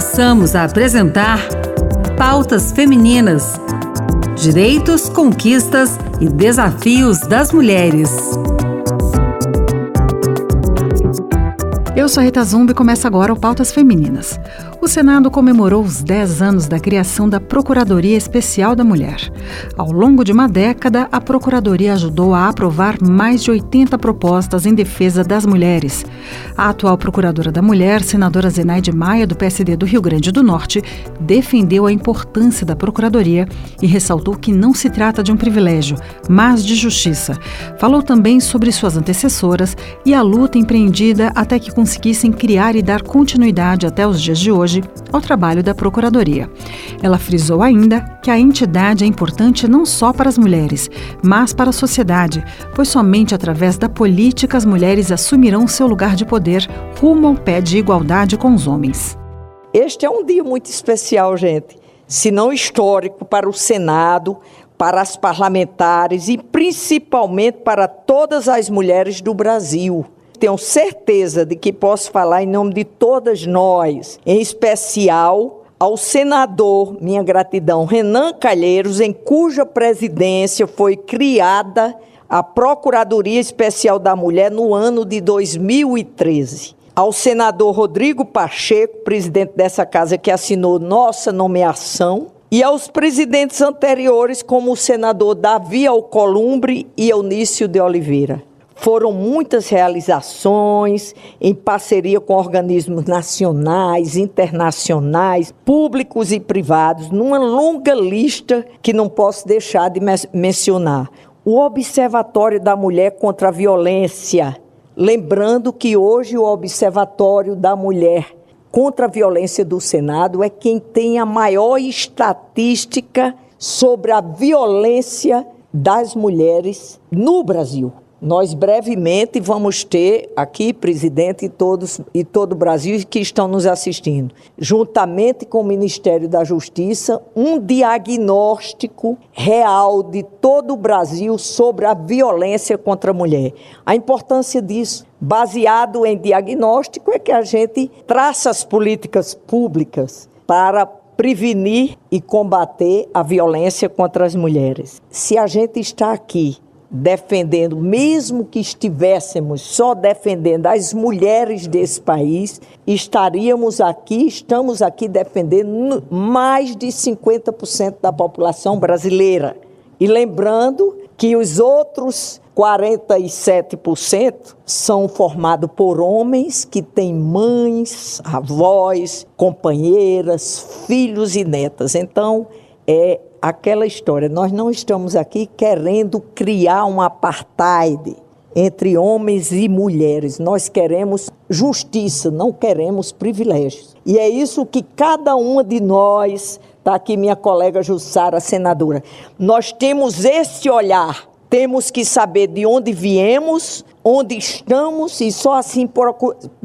Passamos a apresentar Pautas Femininas: Direitos, Conquistas e Desafios das Mulheres. Eu sou a Rita Zumbi e começa agora o Pautas Femininas. Senado comemorou os 10 anos da criação da Procuradoria Especial da Mulher. Ao longo de uma década, a Procuradoria ajudou a aprovar mais de 80 propostas em defesa das mulheres. A atual Procuradora da Mulher, senadora Zenaide Maia, do PSD do Rio Grande do Norte, defendeu a importância da Procuradoria e ressaltou que não se trata de um privilégio, mas de justiça. Falou também sobre suas antecessoras e a luta empreendida até que conseguissem criar e dar continuidade até os dias de hoje ao trabalho da Procuradoria. Ela frisou ainda que a entidade é importante não só para as mulheres, mas para a sociedade, pois somente através da política as mulheres assumirão seu lugar de poder rumo ao pé de igualdade com os homens. Este é um dia muito especial, gente, se não histórico para o Senado, para as parlamentares e principalmente para todas as mulheres do Brasil tenho certeza de que posso falar em nome de todas nós, em especial ao senador, minha gratidão, Renan Calheiros, em cuja presidência foi criada a Procuradoria Especial da Mulher no ano de 2013. Ao senador Rodrigo Pacheco, presidente dessa casa, que assinou nossa nomeação, e aos presidentes anteriores, como o senador Davi Alcolumbre e Eunício de Oliveira. Foram muitas realizações em parceria com organismos nacionais, internacionais, públicos e privados, numa longa lista que não posso deixar de mencionar. O Observatório da Mulher contra a Violência. Lembrando que hoje o Observatório da Mulher contra a Violência do Senado é quem tem a maior estatística sobre a violência das mulheres no Brasil. Nós brevemente vamos ter aqui, presidente, e todos e todo o Brasil que estão nos assistindo, juntamente com o Ministério da Justiça, um diagnóstico real de todo o Brasil sobre a violência contra a mulher. A importância disso, baseado em diagnóstico, é que a gente traça as políticas públicas para prevenir e combater a violência contra as mulheres. Se a gente está aqui defendendo, mesmo que estivéssemos só defendendo as mulheres desse país, estaríamos aqui, estamos aqui defendendo mais de 50% da população brasileira. E lembrando que os outros 47% são formados por homens que têm mães, avós, companheiras, filhos e netas. Então, é aquela história. Nós não estamos aqui querendo criar um apartheid entre homens e mulheres. Nós queremos justiça, não queremos privilégios. E é isso que cada uma de nós, está aqui minha colega Jussara, senadora, nós temos esse olhar. Temos que saber de onde viemos, onde estamos e só assim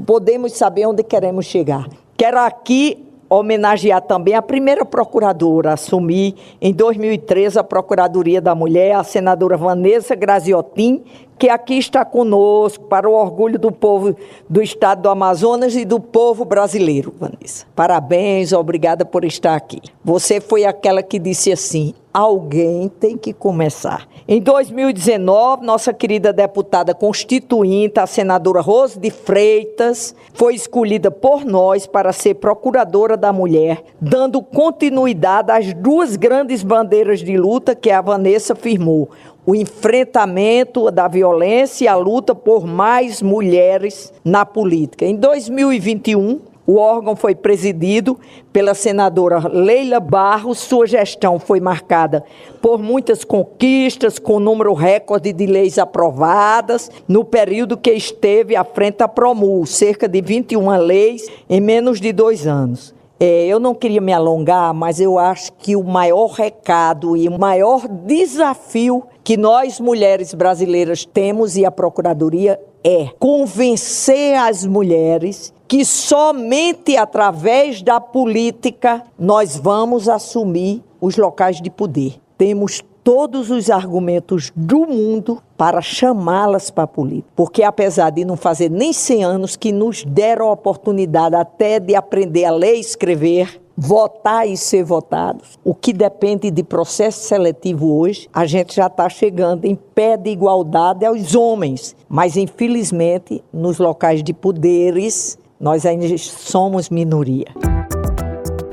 podemos saber onde queremos chegar. Quero aqui homenagear também a primeira procuradora a assumir em 2013 a Procuradoria da Mulher, a senadora Vanessa Graziotin, que aqui está conosco para o orgulho do povo do estado do Amazonas e do povo brasileiro, Vanessa. Parabéns, obrigada por estar aqui. Você foi aquela que disse assim: alguém tem que começar. Em 2019, nossa querida deputada constituinte, a senadora Rose de Freitas, foi escolhida por nós para ser procuradora da mulher, dando continuidade às duas grandes bandeiras de luta que a Vanessa firmou: o enfrentamento da violência e a luta por mais mulheres na política. Em 2021, o órgão foi presidido pela senadora Leila Barros. Sua gestão foi marcada por muitas conquistas, com número recorde de leis aprovadas no período que esteve à frente da Promul, cerca de 21 leis em menos de dois anos. É, eu não queria me alongar, mas eu acho que o maior recado e o maior desafio que nós mulheres brasileiras temos e a Procuradoria é convencer as mulheres que somente através da política nós vamos assumir os locais de poder. Temos todos os argumentos do mundo para chamá-las para a política. Porque apesar de não fazer nem 100 anos que nos deram a oportunidade até de aprender a ler e escrever, votar e ser votados, o que depende de processo seletivo hoje, a gente já está chegando em pé de igualdade aos homens. Mas, infelizmente, nos locais de poderes, nós ainda somos minoria.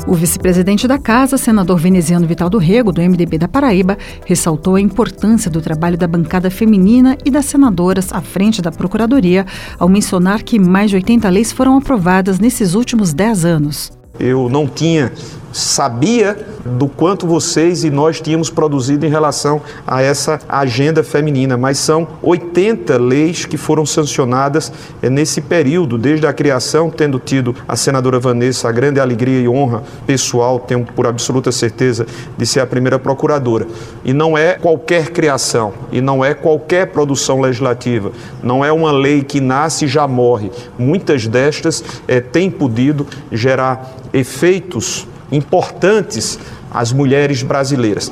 O vice-presidente da Casa, senador veneziano Vital do Rego, do MDB da Paraíba, ressaltou a importância do trabalho da bancada feminina e das senadoras à frente da Procuradoria, ao mencionar que mais de 80 leis foram aprovadas nesses últimos 10 anos. Eu não tinha sabia do quanto vocês e nós tínhamos produzido em relação a essa agenda feminina, mas são 80 leis que foram sancionadas eh, nesse período, desde a criação, tendo tido a senadora Vanessa a grande alegria e honra pessoal, tenho por absoluta certeza de ser a primeira procuradora. E não é qualquer criação, e não é qualquer produção legislativa, não é uma lei que nasce e já morre. Muitas destas é, têm podido gerar efeitos importantes às mulheres brasileiras.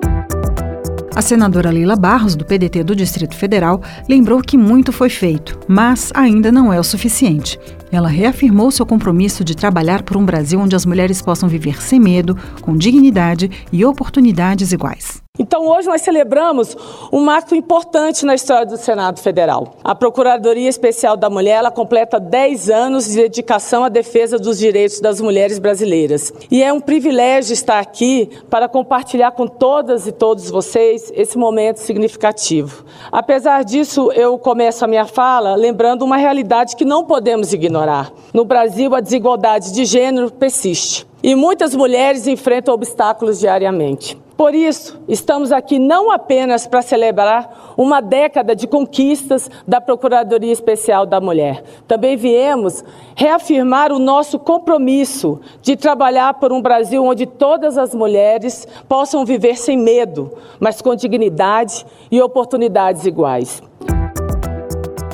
A senadora Leila Barros, do PDT do Distrito Federal, lembrou que muito foi feito, mas ainda não é o suficiente. Ela reafirmou seu compromisso de trabalhar por um Brasil onde as mulheres possam viver sem medo, com dignidade e oportunidades iguais. Então, hoje nós celebramos um marco importante na história do Senado Federal. A Procuradoria Especial da Mulher ela completa 10 anos de dedicação à defesa dos direitos das mulheres brasileiras. E é um privilégio estar aqui para compartilhar com todas e todos vocês esse momento significativo. Apesar disso, eu começo a minha fala lembrando uma realidade que não podemos ignorar. No Brasil, a desigualdade de gênero persiste. E muitas mulheres enfrentam obstáculos diariamente. Por isso, estamos aqui não apenas para celebrar uma década de conquistas da Procuradoria Especial da Mulher. Também viemos reafirmar o nosso compromisso de trabalhar por um Brasil onde todas as mulheres possam viver sem medo, mas com dignidade e oportunidades iguais.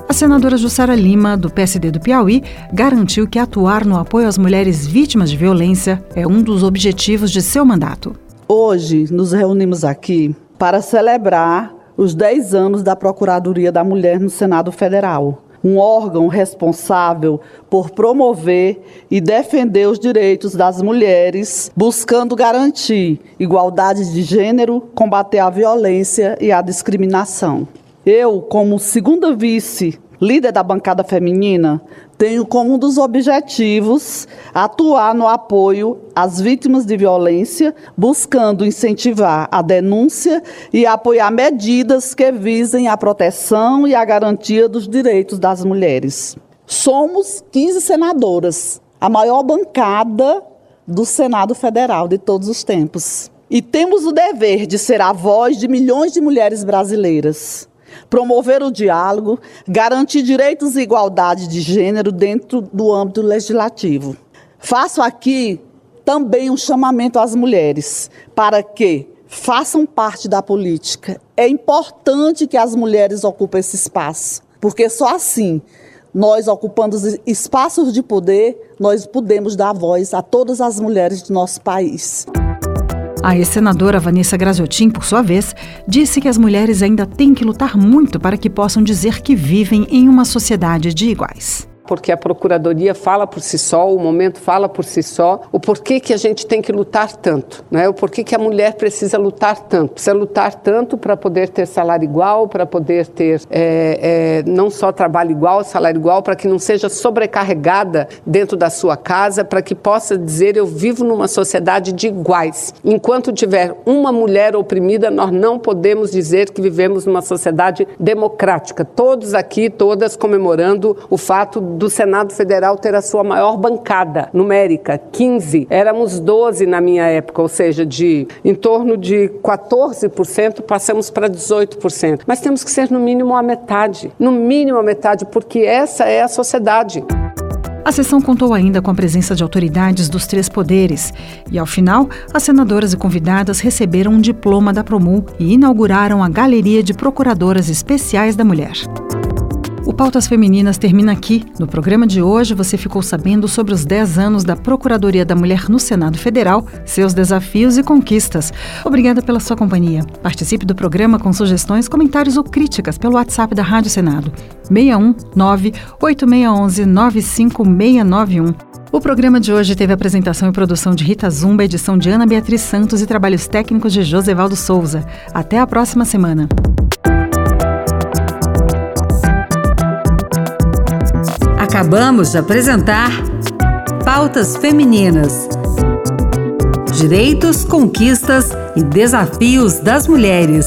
A senadora Jussara Lima, do PSD do Piauí, garantiu que atuar no apoio às mulheres vítimas de violência é um dos objetivos de seu mandato. Hoje nos reunimos aqui para celebrar os 10 anos da Procuradoria da Mulher no Senado Federal, um órgão responsável por promover e defender os direitos das mulheres, buscando garantir igualdade de gênero, combater a violência e a discriminação. Eu, como segunda vice líder da bancada feminina, tenho como um dos objetivos atuar no apoio às vítimas de violência, buscando incentivar a denúncia e apoiar medidas que visem a proteção e a garantia dos direitos das mulheres. Somos 15 senadoras, a maior bancada do Senado Federal de todos os tempos. E temos o dever de ser a voz de milhões de mulheres brasileiras promover o diálogo, garantir direitos e igualdade de gênero dentro do âmbito legislativo. Faço aqui também um chamamento às mulheres para que façam parte da política. É importante que as mulheres ocupem esse espaço, porque só assim nós ocupando espaços de poder, nós podemos dar voz a todas as mulheres do nosso país. A ex-senadora Vanessa Graziotin, por sua vez, disse que as mulheres ainda têm que lutar muito para que possam dizer que vivem em uma sociedade de iguais porque a Procuradoria fala por si só, o momento fala por si só, o porquê que a gente tem que lutar tanto, né? o porquê que a mulher precisa lutar tanto. Precisa lutar tanto para poder ter salário igual, para poder ter é, é, não só trabalho igual, salário igual, para que não seja sobrecarregada dentro da sua casa, para que possa dizer eu vivo numa sociedade de iguais. Enquanto tiver uma mulher oprimida, nós não podemos dizer que vivemos numa sociedade democrática. Todos aqui, todas comemorando o fato do Senado Federal ter a sua maior bancada numérica, 15. Éramos 12 na minha época, ou seja, de em torno de 14% passamos para 18%. Mas temos que ser no mínimo a metade, no mínimo a metade, porque essa é a sociedade. A sessão contou ainda com a presença de autoridades dos três poderes e, ao final, as senadoras e convidadas receberam um diploma da Promul e inauguraram a Galeria de Procuradoras Especiais da Mulher. Pautas Femininas termina aqui. No programa de hoje, você ficou sabendo sobre os 10 anos da Procuradoria da Mulher no Senado Federal, seus desafios e conquistas. Obrigada pela sua companhia. Participe do programa com sugestões, comentários ou críticas pelo WhatsApp da Rádio Senado. 619 8611 95691. O programa de hoje teve apresentação e produção de Rita Zumba, edição de Ana Beatriz Santos e trabalhos técnicos de Josevaldo Souza. Até a próxima semana. Acabamos de apresentar Pautas Femininas. Direitos, conquistas e desafios das mulheres.